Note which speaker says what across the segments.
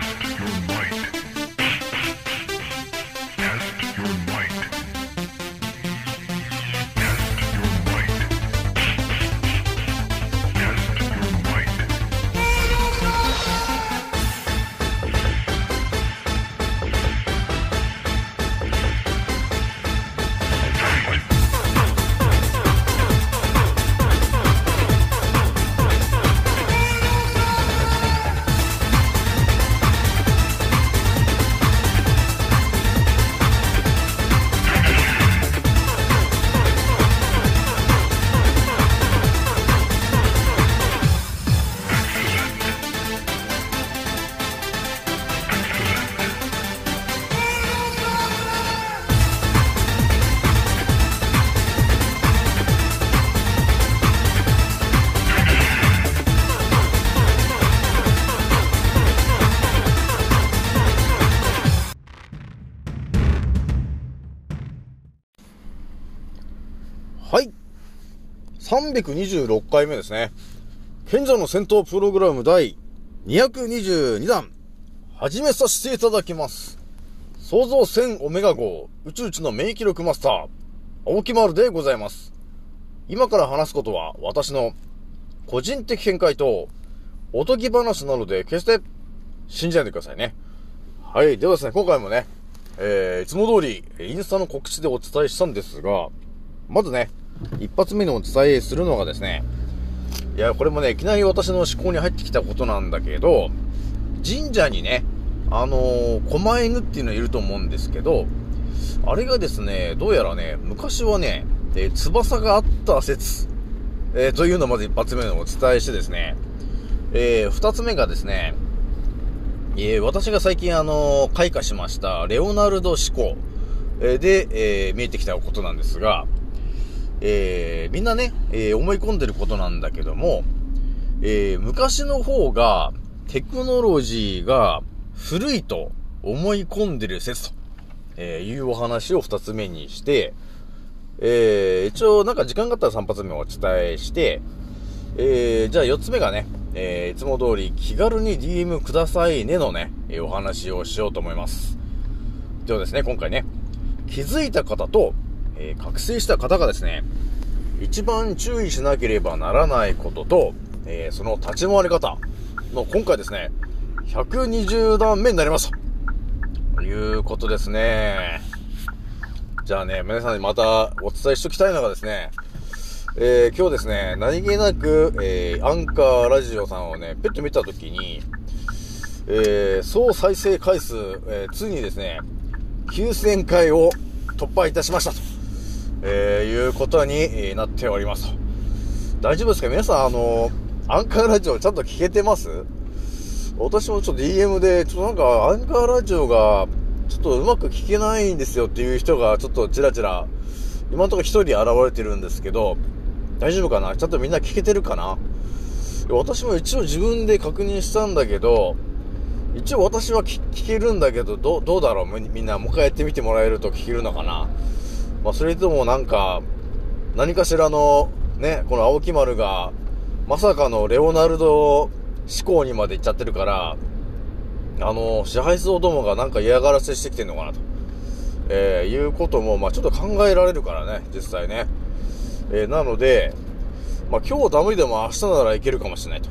Speaker 1: Test your might.
Speaker 2: 326回目ですね。賢者の戦闘プログラム第222弾、始めさせていただきます。創造戦オメガ号宇宙一の免疫力マスター、青木丸でございます。今から話すことは私の個人的見解とおとぎ話なので決して信じないでくださいね。はい。ではですね、今回もね、えー、いつも通り、インスタの告知でお伝えしたんですが、まずね、一発目にお伝えするのがですね、いや、これもね、いきなり私の思考に入ってきたことなんだけど、神社にね、あのー、狛犬っていうのいると思うんですけど、あれがですね、どうやらね、昔はね、えー翼があった説、えーというのをまず一発目のお伝えしてですね、えー二つ目がですね、えー私が最近あの開花しました、レオナルド志向、えで、え見えてきたことなんですが、えーみんなね、えー思い込んでることなんだけども、えー昔の方が、テクノロジーが古いと思い込んでる説と、えいうお話を二つ目にして、え一応なんか時間があったら三発目をお伝えして、えじゃあ四つ目がね、えいつも通り気軽に DM くださいねのね、えお話をしようと思います。ではですね、今回ね、気づいた方と、えー覚醒した方がですね、一番注意しなければならないことと、えーその立ち回り方の今回ですね、120段目になりますと。いうことですね。じゃあね、皆さんにまたお伝えしときたいのがですね、えー今日ですね、何気なく、えーアンカーラジオさんをね、ペット見たときに、えー総再生回数、えーついにですね、9000回を突破いたしましたと、えーいうことになっております。大丈夫ですか？皆さん、あのアンカーラジオちゃんと聞けてます？私もちょっと DM で、ちょっとなんか、アンカーラジオが、ちょっとうまく聞けないんですよっていう人が、ちょっとちらちら、今のところ一人現れてるんですけど、大丈夫かな？ちゃんとみんな聞けてるかな？私も一応自分で確認したんだけど、一応私は聞けるんだけど、どう、どうだろう？みみんなもう一回やってみてもらえると聞けるのかな？まあ、それともなんか、何かしらの、ね、この青木丸が、まさかのレオナルド志向にまで行っちゃってるから、あの、支配層どもがなんか嫌がらせしてきてんのかなと。えー、いうことも、まあちょっと考えられるからね、実際ね。えー、なので、まあ今日ダメでも明日ならいけるかもしれないと。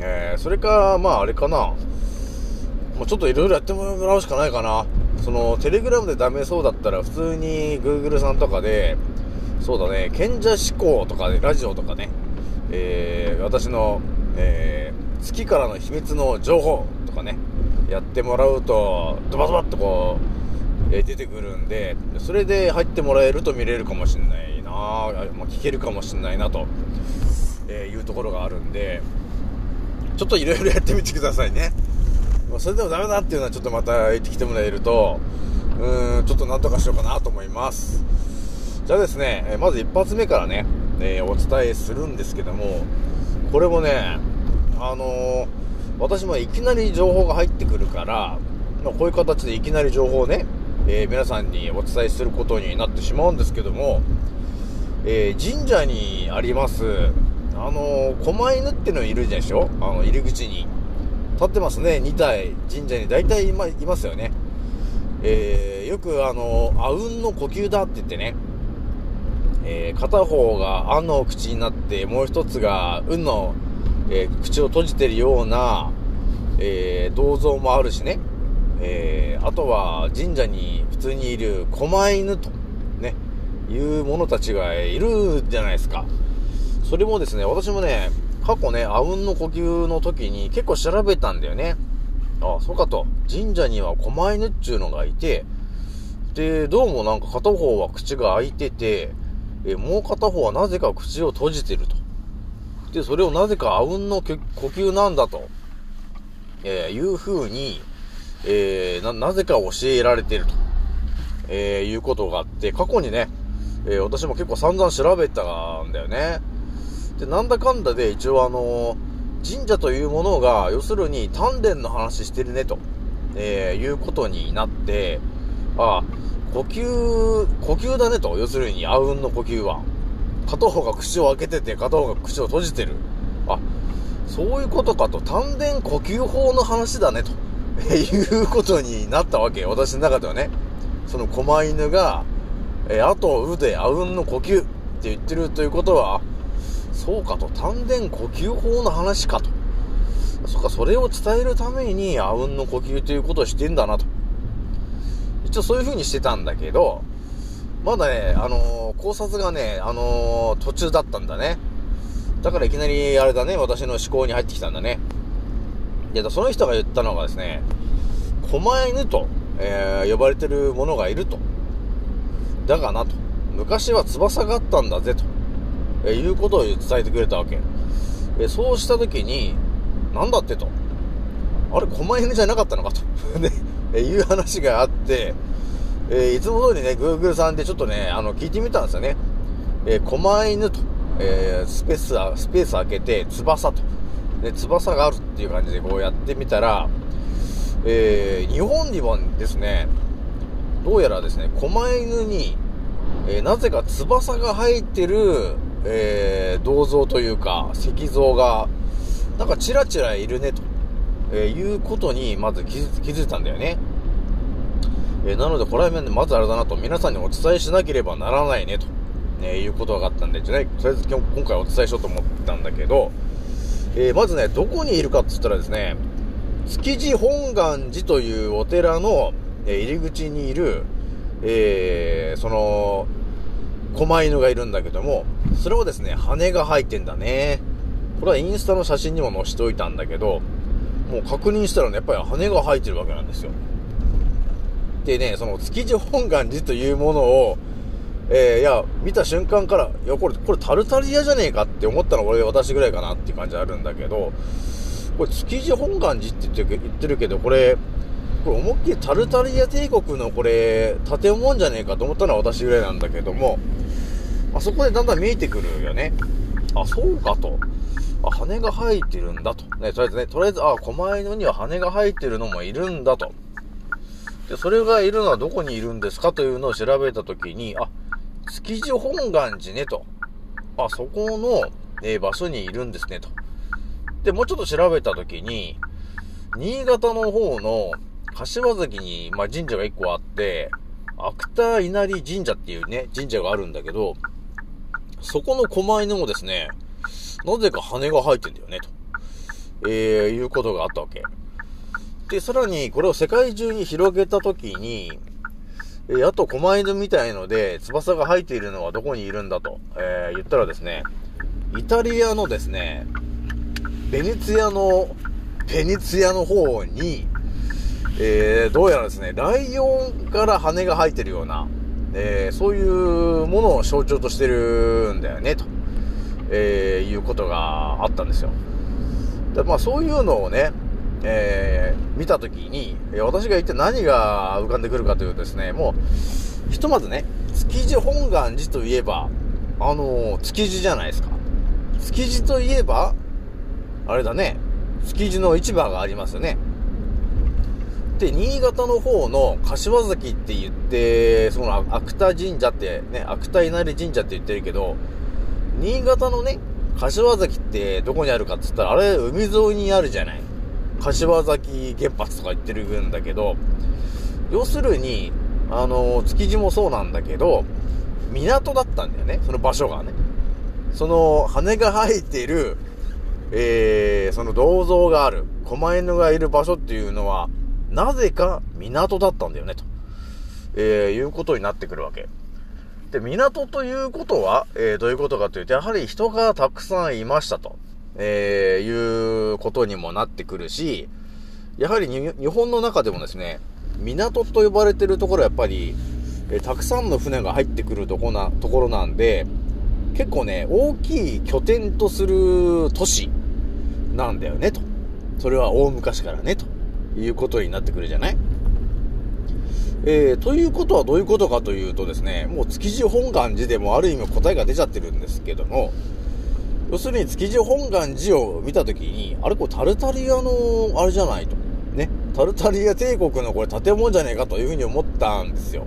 Speaker 2: えー、それか、まああれかな。もうちょっといろいろやってもらうしかないかな。その、テレグラムでダメそうだったら、普通に Google さんとかで、そうだね、賢者志向とかで、ラジオとかね、えー、私の、えー、月からの秘密の情報とかね、やってもらうと、ドバドバっとこう、えー出てくるんで、それで入ってもらえると見れるかもしんないなあまあ、聞けるかもしんないなと、えいうところがあるんで、ちょっといろいろやってみてくださいね。まあそれでもダメだっていうのはちょっとまた言ってきてもらえると、うーん、ちょっとなんとかしようかなと思います。じゃあですね、まず一発目からね、えーお伝えするんですけども、これもね、あのー私もいきなり情報が入ってくるから、まあ、こういう形でいきなり情報をね、えー皆さんにお伝えすることになってしまうんですけども、え神社にあります、あの狛犬っていうのいるでしょ？あの、入り口に。立ってますね。2体、神社に大体い,、ま、いますよね。えー、よくあの、あうんの呼吸だって言ってね、えー、片方があんの口になって、もう一つがうんの、えー、口を閉じてるような、えー、銅像もあるしね。えー、あとは神社に普通にいる狛犬と、ね、いう者たちがいるじゃないですか。それもですね、私もね、過去ね、あうんの呼吸の時に結構調べたんだよね。ああ、そうかと。神社には狛犬っちゅうのがいて、で、どうもなんか片方は口が開いてて、えもう片方はなぜか口を閉じてると。で、それをなぜかあうんの呼吸なんだと、えー、いう風に、えー、な、なぜか教えられてると、えー、いうことがあって、過去にね、え、私も結構散々調べたんだよね。で、なんだかんだで一応あの神社というものが、要するに丹田の話してるね、と、えー、いうことになって、ああ、呼吸、呼吸だねと、要するに、あうんの呼吸は。片方が口を開けてて、片方が口を閉じてる。あ、そういうことかと、丹田呼吸法の話だね、と。いうことになったわけ。私の中ではね。その狛犬が、えあと、うで、あうんの呼吸って言ってるということは、そうかと、丹田呼吸法の話かと。そっか、それを伝えるために、あうんの呼吸ということをしてんだなと。一応そういう風にしてたんだけど、まだね、あのー、考察がね、あのー、途中だったんだね。だからいきなり、あれだね、私の思考に入ってきたんだね。で、その人が言ったのがですね、狛犬と、えー、呼ばれてる者がいると。だがなと。昔は翼があったんだぜと。えー、いうことを伝えてくれたわけ。えー、そうした時に、なんだってと。あれ、狛犬じゃなかったのかと。ね、えいう話があって、えいつも通りね、Google さんでちょっとね、あの、聞いてみたんですよね。え狛犬と、えスペース、スペース開けて、翼と。で、翼があるっていう感じでこうやってみたら、えー、日本にはですね、どうやらですね、狛犬に、えー、なぜか翼が入ってる、えー、銅像というか、石像が、なんかチラチラいるね、と、えー、いうことに、まず気づいたんだよね。えー、なので、これはまずあれだなと、皆さんにお伝えしなければならないね、と、ね、いうことがあったんで、じゃね、とりあえず今回お伝えしようと思ったんだけど、えー、まずね、どこにいるかって言ったらですね、築地本願寺というお寺の、え、入り口にいる、えー、その、狛犬がいるんだけども、それをですね、羽が生えてんだね。これはインスタの写真にも載せておいたんだけど、もう確認したらね、やっぱり羽が生えてるわけなんですよ。でね、その築地本願寺というものを、えー、いや、見た瞬間から、いや、これ、これタルタリアじゃねえかって思ったの俺、私ぐらいかなっていう感じあるんだけど、これ、築地本願寺って言ってるけど、これ、これ思いっきりタルタリア帝国のこれ、建物じゃねえかと思ったのは私ぐらいなんだけども、あそこでだんだん見えてくるよね。あ、そうかと。あ、羽が生えてるんだと。ね、とりあえずね、とりあえず、あ、狛犬には羽が生えてるのもいるんだと。で、それがいるのはどこにいるんですかというのを調べたときに、あ、築地本願寺ねと。あ、そこの、え、場所にいるんですねと。で、もうちょっと調べたときに、新潟の方の柏崎に、まあ、神社が一個あって、芥稲荷神社っていうね、神社があるんだけど、そこの狛犬もですね、なぜか羽が生えてんだよね、と。えー、いうことがあったわけ。で、さらにこれを世界中に広げたときに、えー、あと狛犬みたいので、翼が生えているのはどこにいるんだと、えー、言ったらですね、イタリアのですね、ベネツィアの、ペニツィアの方に、えー、どうやらですね、ライオンから羽が生えてるような、えー、そういうものを象徴としてるんだよね、と、えー、いうことがあったんですよ。でまあそういうのをね、えー、見たときに、私が一体何が浮かんでくるかというとですね、もう、ひとまずね、築地本願寺といえば、あの、築地じゃないですか。築地といえば、あれだね、築地の市場がありますよね。で、新潟の方の柏崎って言って、その芥田神社ってね、芥田稲荷神社って言ってるけど、新潟のね、柏崎ってどこにあるかって言ったら、あれ海沿いにあるじゃない。柏崎原発とか言ってるんだけど、要するに、あの、築地もそうなんだけど、港だったんだよね、その場所がね。その、羽が生えてる、えー、その銅像がある、狛犬がいる場所っていうのは、なぜか港だったんだよね、と。えー、いうことになってくるわけ。で、港ということは、えー、どういうことかというと、やはり人がたくさんいましたと、えー、いうことにもなってくるし、やはり日本の中でもですね、港と呼ばれてるところはやっぱり、えー、たくさんの船が入ってくるとこな、ところなんで、結構ね、大きい拠点とする都市なんだよね、と。それは大昔からね、ということになってくるじゃない？えー、ということはどういうことかというとですね、もう築地本願寺でもある意味答えが出ちゃってるんですけども、要するに築地本願寺を見たときに、あれこれタルタリアの、あれじゃないと。ね。タルタリア帝国のこれ建物じゃねえかというふうに思ったんですよ。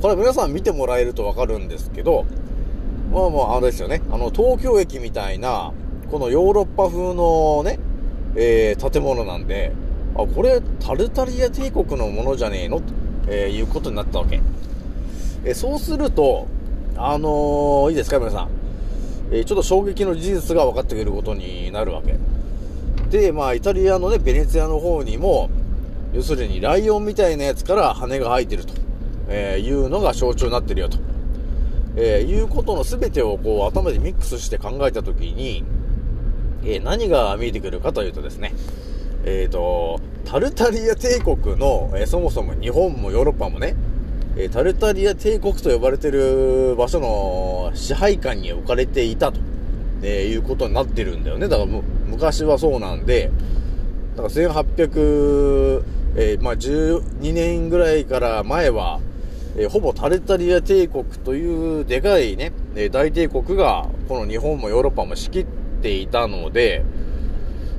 Speaker 2: これ皆さん見てもらえるとわかるんですけど、まあまあ、あれですよね。あの、東京駅みたいな、このヨーロッパ風のね、えー、建物なんで、あ、これ、タルタリア帝国のものじゃねえの？と、えー、いうことになったわけ。え、そうすると、あのー、いいですか、皆さん。えちょっと衝撃の事実が分かってくることになるわけ。で、まあ、イタリアのね、ベネツィアの方にも、要するにライオンみたいなやつから羽が生えてると、えいうのが象徴になってるよと。え、いうことの全てをこう頭でミックスして考えたときに、え、何が見えてくるかというとですね、えっ、ー、と、タルタリア帝国の、えそもそも日本もヨーロッパもね、えタルタリア帝国と呼ばれてる場所の支配下に置かれていたと、えいうことになってるんだよね。だから昔はそうなんで、だから1800、えまあ、12年ぐらいから前は、え、ほぼタルタリア帝国というでかいね、え、大帝国が、この日本もヨーロッパも仕切っていたので、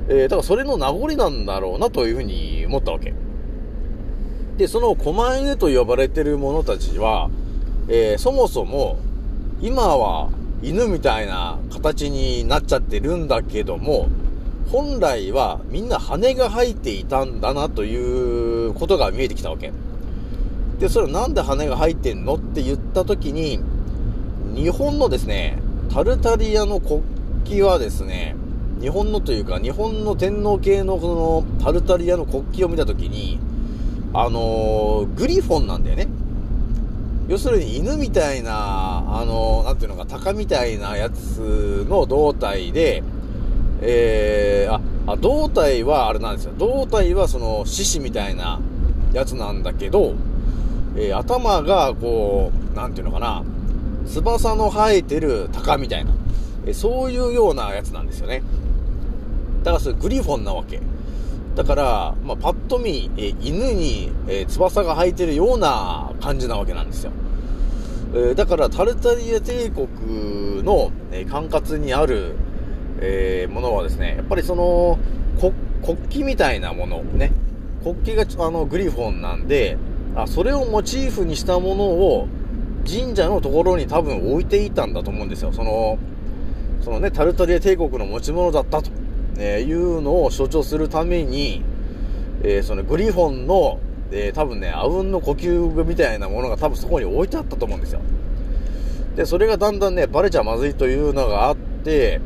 Speaker 2: えー、だからそれの名残なんだろうなというふうに思ったわけ。で、その狛犬と呼ばれてる者たちは、えー、そもそも、今は犬みたいな形になっちゃってるんだけども、本来はみんな羽が生えていたんだなということが見えてきたわけ。で、それはなんで羽が生えてんのって言った時に、日本のですね、タルタリアの国旗はですね、日本のというか、日本の天皇系のこのタルタリアの国旗を見た時に、あのー、グリフォンなんだよね。要するに犬みたいな、あのー、なんていうのか、鷹みたいなやつの胴体で、えー、あ、あ、胴体はあれなんですよ。胴体はその獅子みたいなやつなんだけど、えー、頭がこう、なんていうのかな、翼の生えてる鷹みたいな、えー、そういうようなやつなんですよね。だからそれグリフォンなわけ。だから、まあ、パッと見、え、犬に、え翼が生えてるような感じなわけなんですよ。えだからタルタリア帝国の、え管轄にある、えものはですね、やっぱりその、国旗みたいなもの、ね。国旗があのグリフォンなんで、あ、それをモチーフにしたものを神社のところに多分置いていたんだと思うんですよ。その、そのね、タルタリア帝国の持ち物だったと、えいうのを象徴するために、えー、そのグリフォンの、えー、多分ね、あうんの呼吸具みたいなものが多分そこに置いてあったと思うんですよ。で、それがだんだんね、バレちゃまずいというのがあって、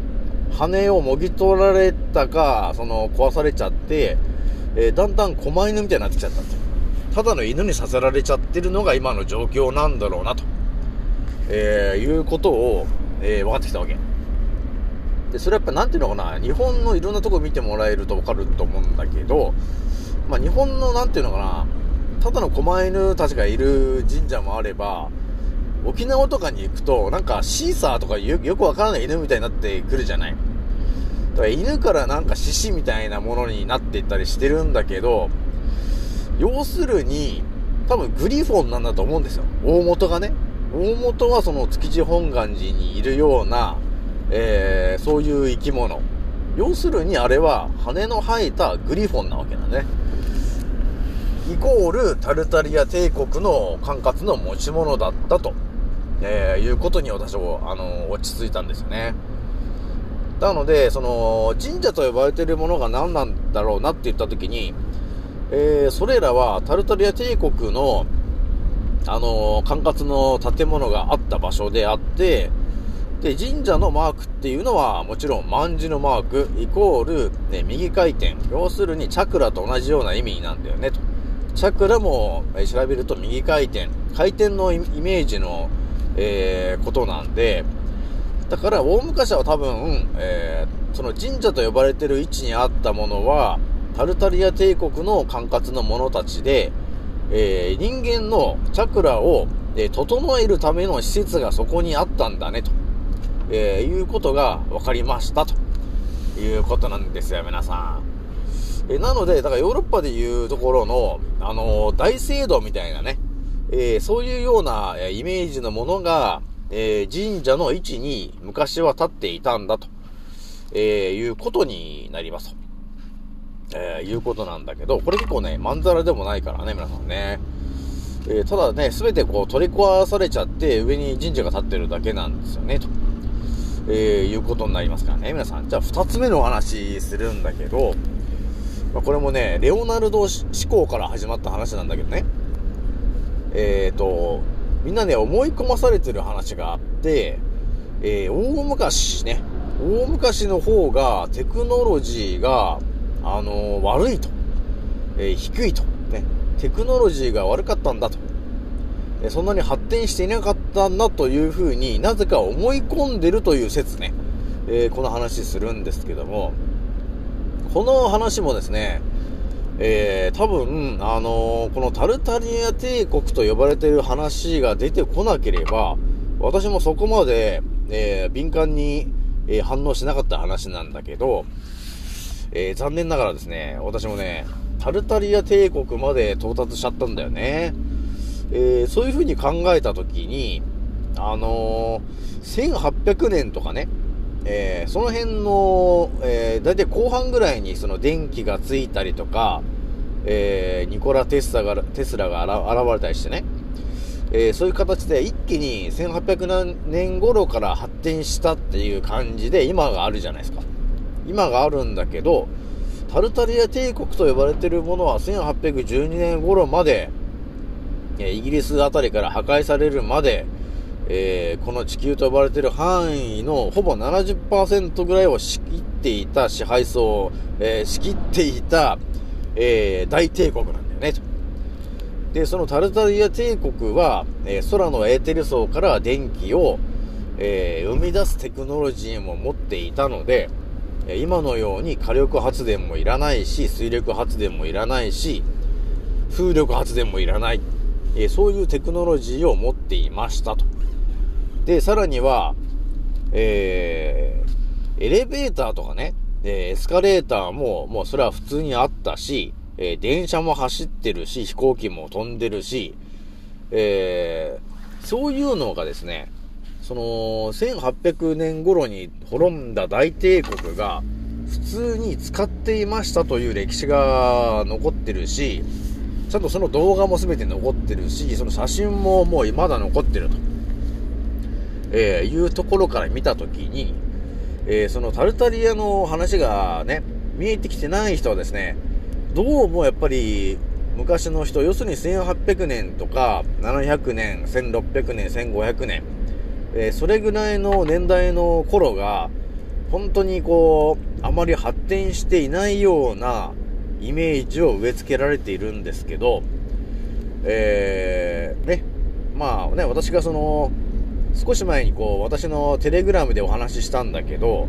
Speaker 2: 羽をもぎ取られたか、その壊されちゃって、えー、だんだん狛犬みたいになってきちゃったんですよ。ただの犬にさせられちゃってるのが今の状況なんだろうなと、えー、いうことを、えー、分かってきたわけ。で、それはやっぱなんていうのかな、日本のいろんなとこ見てもらえると分かると思うんだけど、まあ日本のなんていうのかな、ただの狛犬たちがいる神社もあれば、沖縄とかに行くと、なんかシーサーとかよよくわからない犬みたいになってくるじゃない。だから犬からなんか獅子みたいなものになっていったりしてるんだけど、要するに、多分グリフォンなんだと思うんですよ。大元がね。大元はその築地本願寺にいるような、えー、そういう生き物。要するにあれは羽の生えたグリフォンなわけだね。イコールタルタリア帝国の管轄の持ち物だったと、えー、いうことに私は、あの、落ち着いたんですよね。なので、その、神社と呼ばれているものが何なんだろうなって言った時に、えー、それらはタルタリア帝国の、あのー管轄の建物があった場所であって、で、神社のマークっていうのは、もちろん、万字のマーク、イコール、ね、右回転。要するに、チャクラと同じような意味なんだよね、と。チャクラも、え調べると右回転。回転のイメージの、えーことなんで、だから、大昔は多分、えーその神社と呼ばれてる位置にあったものは、タルタリア帝国の管轄の者たちで、えー人間のチャクラを、え整えるための施設がそこにあったんだね、と、えーいうことが分かりました、ということなんですよ、皆さん。えーなので、だからヨーロッパでいうところの、あのー大聖堂みたいなね、えそういうような、えイメージのものが、え神社の位置に昔は立っていたんだと、えいうことになりますと。えいうことなんだけど、これ結構ね、まんざらでもないからね、皆さんね。えただね、すべてこう取り壊されちゃって、上に神社が建ってるだけなんですよね、と。えーいうことになりますからね、皆さん。じゃあ、二つ目のお話するんだけど、まあ、これもね、レオナルド思考から始まった話なんだけどね。えーと、みんなね、思い込まされてる話があって、えー大昔ね、大昔の方がテクノロジーが、あのー悪いと、えー低いと、ね、テクノロジーが悪かったんだと、そんなに発展していなかったんだというふうになぜか思い込んでるという説ね、えーこの話するんですけども、この話もですね、えー、多分、あのーこのタルタリア帝国と呼ばれている話が出てこなければ、私もそこまで、えー敏感に、え反応しなかった話なんだけど、え残念ながらですね、私もね、タルタリア帝国まで到達しちゃったんだよね。えーそういう風に考えたときに、あのー1800年とかね、えーその辺の、えー、だいたい後半ぐらいにその電気がついたりとか、えーニコラ・テスラが、テスラが現現れたりしてね、えーそういう形で一気に1800年頃から発展したっていう感じで今があるじゃないですか。今があるんだけど、タルタリア帝国と呼ばれてるものは1812年頃まで、えイギリスあたりから破壊されるまで、えーこの地球と呼ばれている範囲のほぼ70%ぐらいを仕切っていた支配層、えー仕切っていた、えー大帝国なんだよね、と。で、そのタルタリア帝国は、え空のエーテル層から電気を、え生み出すテクノロジーも持っていたので、今のように火力発電もいらないし、水力発電もいらないし、風力発電もいらない。えそういうテクノロジーを持っていましたと。で、さらには、えー、エレベーターとかね、えエスカレーターも、もうそれは普通にあったし、え電車も走ってるし、飛行機も飛んでるし、えーそういうのがですね、その、1800年頃に滅んだ大帝国が、普通に使っていましたという歴史が残ってるし、ちゃんとその動画も全て残ってるし、その写真ももうまだ残ってると。えーいうところから見たときに、えーそのタルタリアの話がね、見えてきてない人はですね、どうもやっぱり昔の人、要するに1800年とか700年、1600年、1500年、えーそれぐらいの年代の頃が、本当にこう、あまり発展していないようなイメージを植え付けられているんですけど、えー、ね、まあね、私がその、少し前にこう、私のテレグラムでお話ししたんだけど、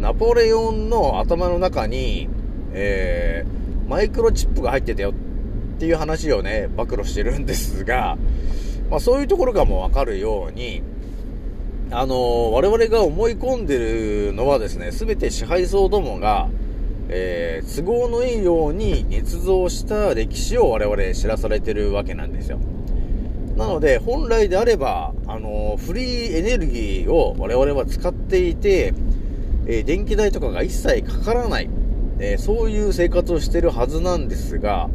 Speaker 2: ナポレオンの頭の中に、えー、マイクロチップが入ってたよっていう話をね、暴露してるんですが、まあそういうところがもうわかるように、あのー我々が思い込んでるのはですね、すべて支配層どもが、えー都合のいいように捏造した歴史を我々知らされてるわけなんですよ。なので、本来であれば、あのーフリーエネルギーを我々は使っていて、えー電気代とかが一切かからない、えそういう生活をしてるはずなんですが、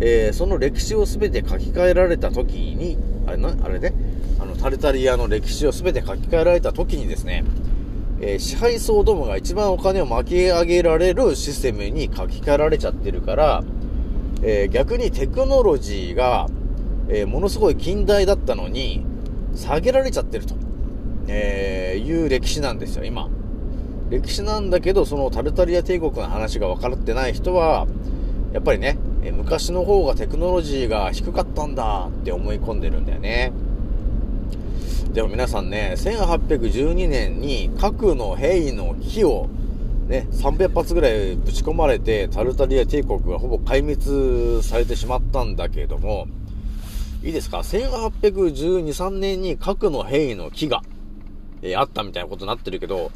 Speaker 2: えその歴史を全て書き換えられた時に、あれな、あれね、あの、タルタリアの歴史を全て書き換えられた時にですね、えー支配層どもが一番お金を巻き上げられるシステムに書き換えられちゃってるから、えー逆にテクノロジーが、えーものすごい近代だったのに、下げられちゃってると、えいう歴史なんですよ、今。歴史なんだけど、そのタルタリア帝国の話が分かってない人は、やっぱりね、え昔の方がテクノロジーが低かったんだって思い込んでるんだよね。でも皆さんね、1812年に核の兵の火をね、300発ぐらいぶち込まれて、タルタリア帝国がほぼ壊滅されてしまったんだけれども、いいですか ?1812、3年に核の兵の木が、えーあったみたいなことになってるけど、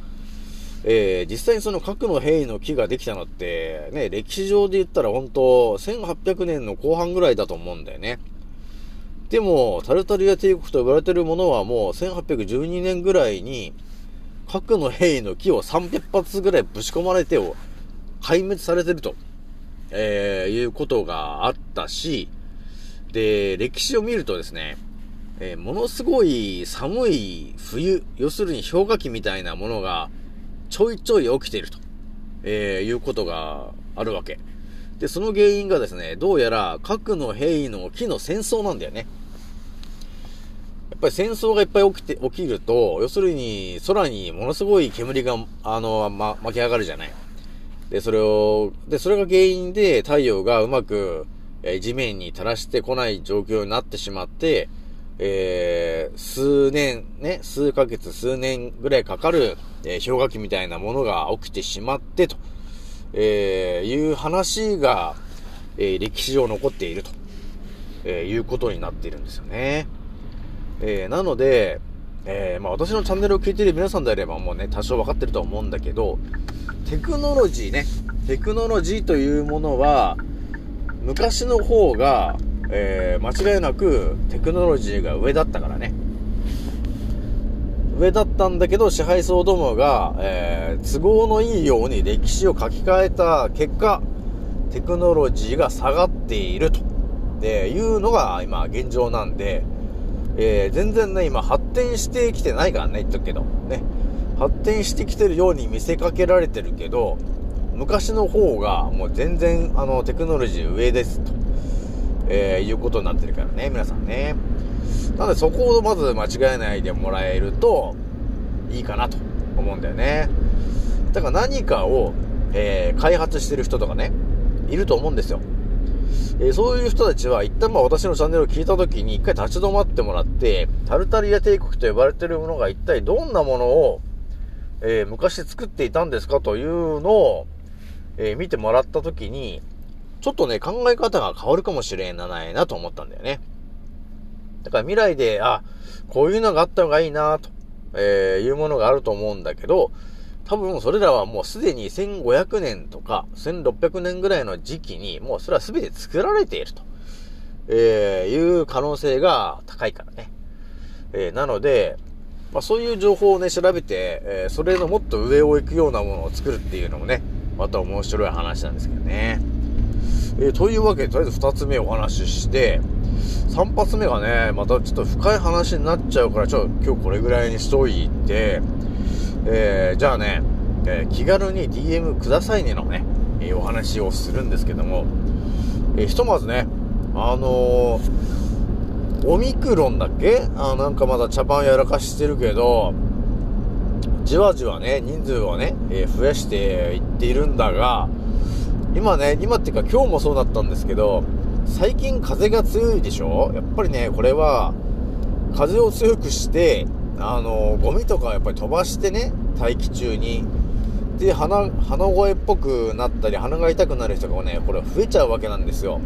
Speaker 2: えー実際にその核の兵の木ができたのって、ね、歴史上で言ったら本当1800年の後半ぐらいだと思うんだよね。でも、タルタリア帝国と呼ばれてるものはもう1812年ぐらいに、核の兵の木を300発ぐらいぶち込まれてを壊滅されてると、えーいうことがあったし、で、歴史を見るとですね、えーものすごい寒い冬、要するに氷河期みたいなものがちょいちょい起きていると、えーいうことがあるわけ。で、その原因がですね、どうやら核の兵の木の戦争なんだよね。やっぱり戦争がいっぱい起きて、起きると、要するに空にものすごい煙が、あの、ま、巻き上がるじゃない。で、それを、で、それが原因で太陽がうまく、え地面に垂らしてこない状況になってしまって、えー数年、ね、数ヶ月、数年ぐらいかかる、えー氷河期みたいなものが起きてしまってと、えーいう話が、えー歴史上残っていると、えーいうことになっているんですよね。えーなので、えーまあ私のチャンネルを聞いている皆さんであればもうね、多少分かってるとは思うんだけど、テクノロジーね、テクノロジーというものは、昔の方が、えー間違いなくテクノロジーが上だったからね。上だったんだけど、支配層どもが、えー都合のいいように歴史を書き換えた結果、テクノロジーが下がっていると、でいうのが今現状なんで、えー全然ね、今発展してきてないからね、言っとくけど。ね。発展してきてるように見せかけられてるけど、昔の方がもう全然あのテクノロジー上ですと、えーいうことになってるからね、皆さんね。なのでそこをまず間違えないでもらえるといいかなと思うんだよね。だから何かを、えー開発してる人とかね、いると思うんですよ。えーそういう人たちは一旦まあ私のチャンネルを聞いた時に一回立ち止まってもらって、タルタリア帝国と呼ばれてるものが一体どんなものを、えー昔作っていたんですかというのを、えー見てもらった時に、ちょっとね、考え方が変わるかもしれないなと思ったんだよね。だから未来で、あ、こういうのがあった方がいいなと、えーいうものがあると思うんだけど、多分それらはもうすでに1500年とか1600年ぐらいの時期にもうそれは全て作られていると、えーいう可能性が高いからね。えーなので、まあ、そういう情報をね、調べて、えーそれのもっと上を行くようなものを作るっていうのもね、また面白い話なんですけどね。えーというわけで、とりあえず2つ目お話しして、3発目がね、またちょっと深い話になっちゃうから、ちょっと今日これぐらいにしといて、えーじゃあね、えー気軽に DM くださいねのね、えお話をするんですけども、えひとまずね、あのオミクロンだっけ？あなんかまだ茶番やらかしてるけど、じわじわね、人数をね、えー増やしていっているんだが、今ね、今っていうか今日もそうだったんですけど、最近風が強いでしょ？やっぱりね、これは、風を強くして、あの、ゴミとかやっぱり飛ばしてね、大気中に。で、鼻、鼻声っぽくなったり、鼻が痛くなる人がね、これ増えちゃうわけなんですよ。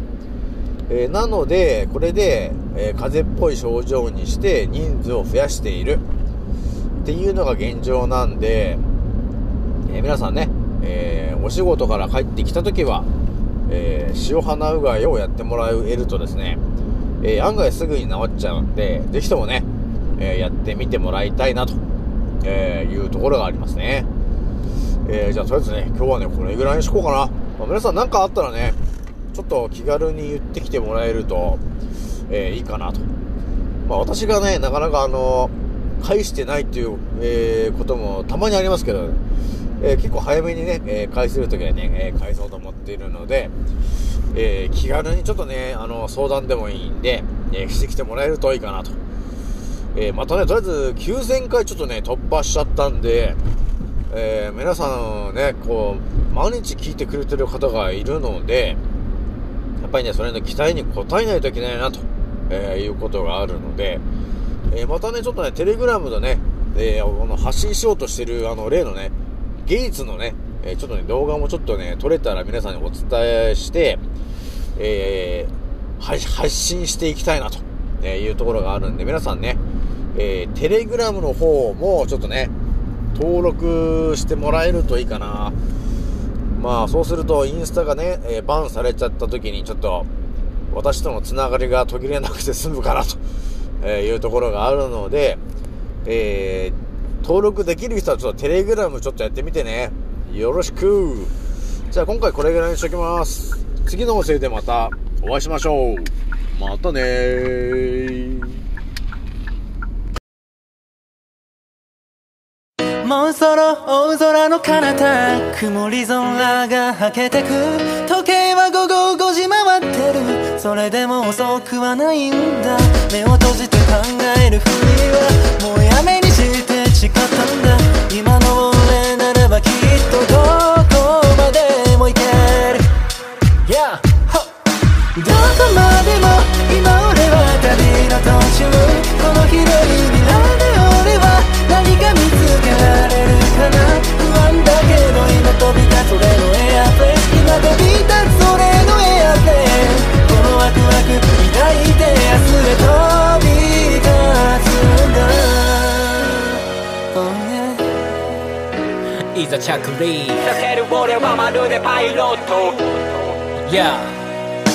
Speaker 2: えーなので、これで、えー風邪っぽい症状にして人数を増やしている。っていうのが現状なんで、えー皆さんね、えーお仕事から帰ってきた時は、えー塩鼻うがいをやってもらえるとですね、えー案外すぐに治っちゃうんで、ぜひともね、えーやってみてもらいたいなと、えいうところがありますね。えじゃあとりあえずね、今日はね、これぐらいにしこうかな。まあ皆さん何かあったらね、ちょっと気軽に言ってきてもらえると、えいいかなと。まあ私がね、なかなかあの、返してないっていう、えこともたまにありますけど、えー結構早めにね、えー返せるときはね、えー返そうと思っているので、えー気軽にちょっとね、あの、相談でもいいんで、えーしてきてもらえるといいかなと。えーまたね、とりあえず9000回ちょっとね、突破しちゃったんで、えー皆さんね、こう、毎日聞いてくれてる方がいるので、やっぱりね、それの期待に応えないといけないなと、えーいうことがあるので、えーまたね、ちょっとね、テレグラムでね、えーあの発信しようとしてる、あの、例のね、ゲイツのね、えちょっとね、動画もちょっとね、撮れたら皆さんにお伝えして、えーは発信していきたいなとえいうところがあるんで、皆さんね、えーテレグラムの方もちょっとね、登録してもらえるといいかな。まあ、そうすると、インスタがね、えーバンされちゃった時に、ちょっと、私とのつながりが途切れなくて済むかなと、いうところがあるので、えー登録できる人はちょっとテレグラムちょっとやってみてね。よろしく。じゃあ今回これぐらいにしときます。次の音声でまたお会いしましょう。またねー。
Speaker 3: もうそろ大空の彼方曇り空がはけてく時計は午後5時回ってるそれでも遅くはないんだ目を閉じて考えるふりはもうやめにして誓ったんだ。今の俺ならばきっとどこまでも行ける。Yeah! どこまでも今俺は旅の途中。この広い未来
Speaker 4: ざ着陸させる俺はまるでパイロット Yeah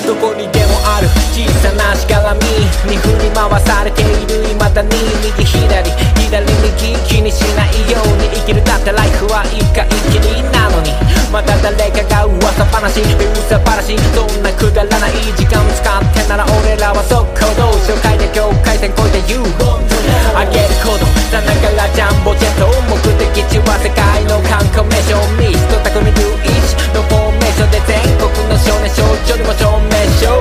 Speaker 4: どこにでもある小さなしがらみに振り回されている未だに右左左右気にしないように生きるだってライフは一回きりなのにまた誰かが噂話噂話そんなくだらない時間使ってなら俺らは速攻動紹介で境界線越えて言う上げるほどさからジャンボジェット目的地は世界の観光名所ミスト匠龍一のフォーメーションで全国の少年少女にも証明名常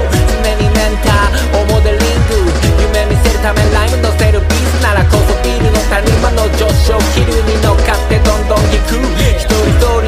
Speaker 4: にメンターをモデリング夢見せるためライム乗せるビースならこそビールの谷間の上昇気流に乗っかってどんどん行く。一人一人